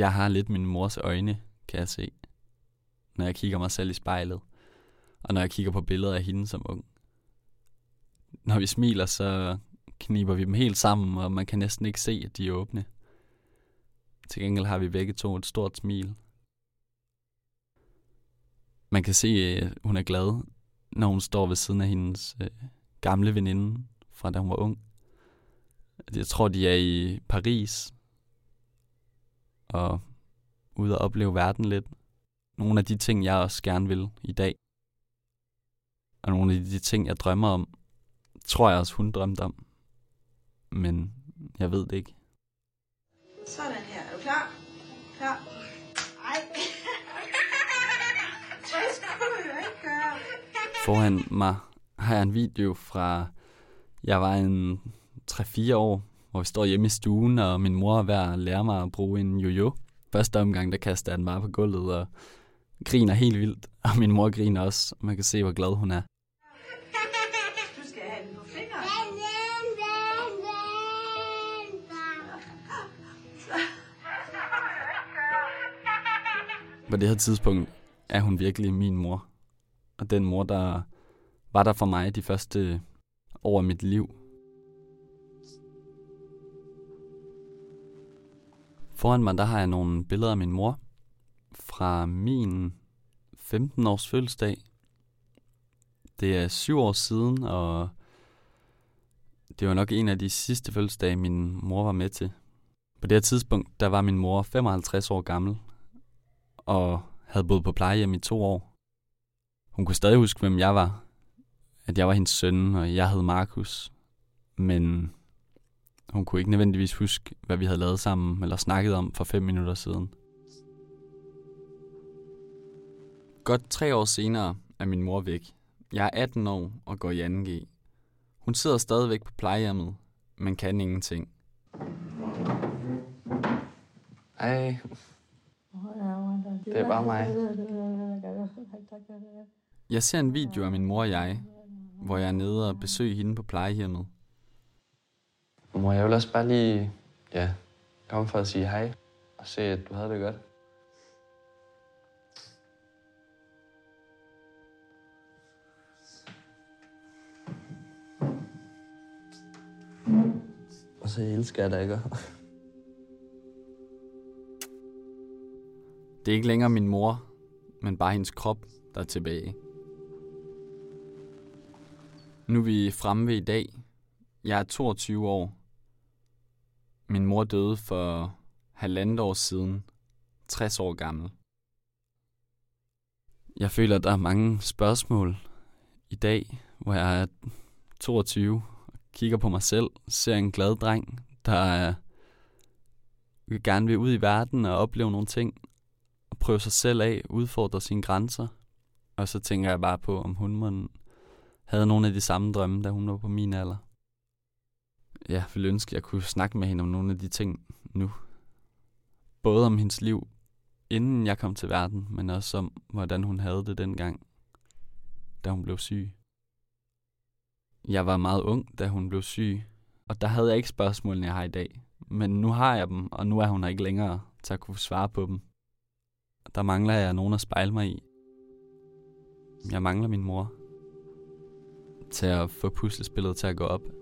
Jeg har lidt min mors øjne, kan jeg se, når jeg kigger mig selv i spejlet, og når jeg kigger på billeder af hende som ung. Når vi smiler, så kniber vi dem helt sammen, og man kan næsten ikke se, at de er åbne. Til gengæld har vi begge to et stort smil. Man kan se, at hun er glad, når hun står ved siden af hendes øh, gamle veninde fra da hun var ung. Jeg tror, de er i Paris og ude og opleve verden lidt. Nogle af de ting, jeg også gerne vil i dag. Og nogle af de ting, jeg drømmer om, tror jeg også, hun drømte om. Men jeg ved det ikke. Sådan her. Er du klar? Klar? Ej. Det skulle jeg ikke gøre. Foran mig har jeg en video fra, jeg var en 3-4 år, hvor vi står hjemme i stuen, og min mor er ved at lære mig at bruge en jojo. Første omgang, der kaster jeg den bare på gulvet og griner helt vildt. Og min mor griner også, og man kan se, hvor glad hun er. Du skal have den på fingeren. På det her tidspunkt er hun virkelig min mor. Og den mor, der var der for mig de første år af mit liv. Foran mig, der har jeg nogle billeder af min mor fra min 15 års fødselsdag. Det er syv år siden, og det var nok en af de sidste fødselsdage, min mor var med til. På det her tidspunkt, der var min mor 55 år gammel, og havde boet på plejehjem i to år. Hun kunne stadig huske, hvem jeg var. At jeg var hendes søn, og jeg hed Markus. Men hun kunne ikke nødvendigvis huske, hvad vi havde lavet sammen eller snakket om for fem minutter siden. Godt tre år senere er min mor væk. Jeg er 18 år og går i 2G. Hun sidder stadigvæk på plejehjemmet, men kan ingenting. Hej, det er bare mig. Jeg ser en video af min mor og jeg, hvor jeg er nede og besøger hende på plejehjemmet må jeg vil også bare lige, ja, komme for at sige hej og se, at du havde det godt. Og så elsker jeg dig, ikke? Det er ikke længere min mor, men bare hendes krop, der er tilbage. Nu er vi fremme ved i dag. Jeg er 22 år. Min mor døde for halvandet år siden, 60 år gammel. Jeg føler, at der er mange spørgsmål i dag, hvor jeg er 22 og kigger på mig selv, ser en glad dreng, der øh, gerne vil ud i verden og opleve nogle ting, og prøve sig selv af, udfordre sine grænser. Og så tænker jeg bare på, om hun havde nogle af de samme drømme, da hun var på min alder. Jeg ville ønske, at jeg kunne snakke med hende om nogle af de ting nu. Både om hendes liv, inden jeg kom til verden, men også om, hvordan hun havde det dengang, da hun blev syg. Jeg var meget ung, da hun blev syg, og der havde jeg ikke spørgsmålene, jeg har i dag. Men nu har jeg dem, og nu er hun her ikke længere til at kunne svare på dem. Der mangler jeg nogen at spejle mig i. Jeg mangler min mor til at få puslespillet til at gå op.